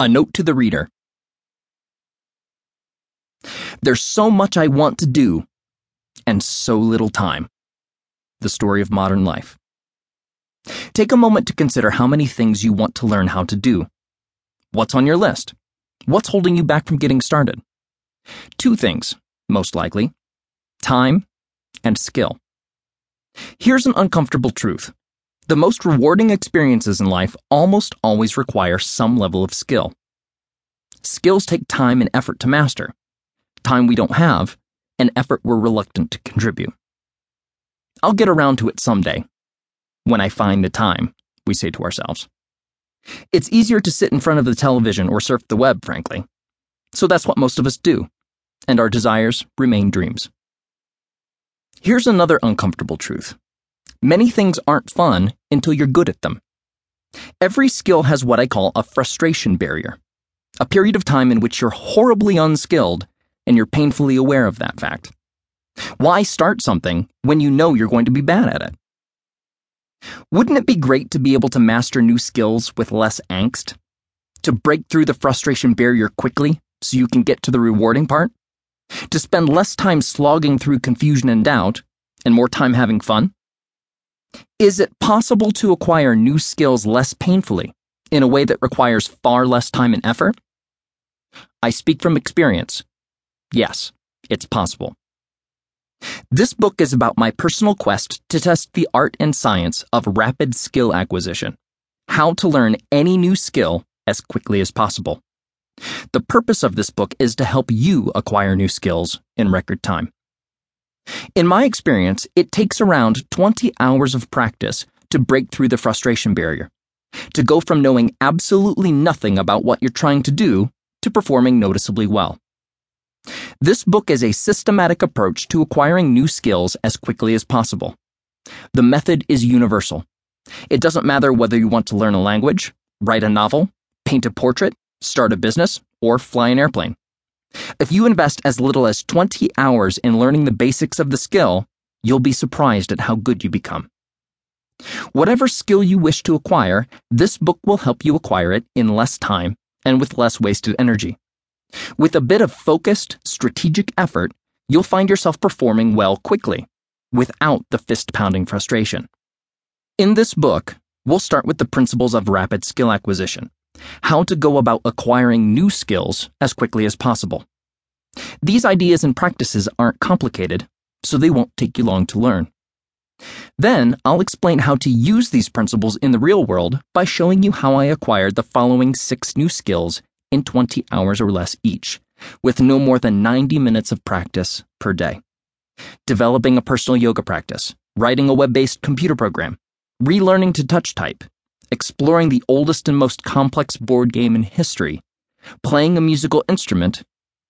A note to the reader. There's so much I want to do, and so little time. The story of modern life. Take a moment to consider how many things you want to learn how to do. What's on your list? What's holding you back from getting started? Two things, most likely time and skill. Here's an uncomfortable truth the most rewarding experiences in life almost always require some level of skill. Skills take time and effort to master, time we don't have, and effort we're reluctant to contribute. I'll get around to it someday. When I find the time, we say to ourselves. It's easier to sit in front of the television or surf the web, frankly. So that's what most of us do, and our desires remain dreams. Here's another uncomfortable truth many things aren't fun until you're good at them. Every skill has what I call a frustration barrier, a period of time in which you're horribly unskilled and you're painfully aware of that fact. Why start something when you know you're going to be bad at it? Wouldn't it be great to be able to master new skills with less angst? To break through the frustration barrier quickly so you can get to the rewarding part? To spend less time slogging through confusion and doubt and more time having fun? Is it possible to acquire new skills less painfully in a way that requires far less time and effort? I speak from experience. Yes, it's possible. This book is about my personal quest to test the art and science of rapid skill acquisition, how to learn any new skill as quickly as possible. The purpose of this book is to help you acquire new skills in record time. In my experience, it takes around 20 hours of practice to break through the frustration barrier, to go from knowing absolutely nothing about what you're trying to do to performing noticeably well. This book is a systematic approach to acquiring new skills as quickly as possible. The method is universal. It doesn't matter whether you want to learn a language, write a novel, paint a portrait, start a business, or fly an airplane. If you invest as little as 20 hours in learning the basics of the skill, you'll be surprised at how good you become. Whatever skill you wish to acquire, this book will help you acquire it in less time and with less wasted energy. With a bit of focused, strategic effort, you'll find yourself performing well quickly, without the fist pounding frustration. In this book, we'll start with the principles of rapid skill acquisition how to go about acquiring new skills as quickly as possible. These ideas and practices aren't complicated, so they won't take you long to learn. Then, I'll explain how to use these principles in the real world by showing you how I acquired the following six new skills in 20 hours or less each, with no more than 90 minutes of practice per day. Developing a personal yoga practice, writing a web based computer program, relearning to touch type, exploring the oldest and most complex board game in history, playing a musical instrument,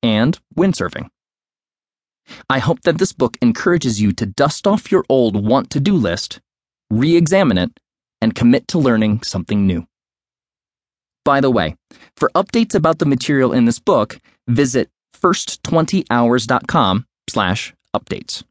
and windsurfing. I hope that this book encourages you to dust off your old want to do list, re examine it, and commit to learning something new. By the way, for updates about the material in this book, visit first20hours.com slash updates.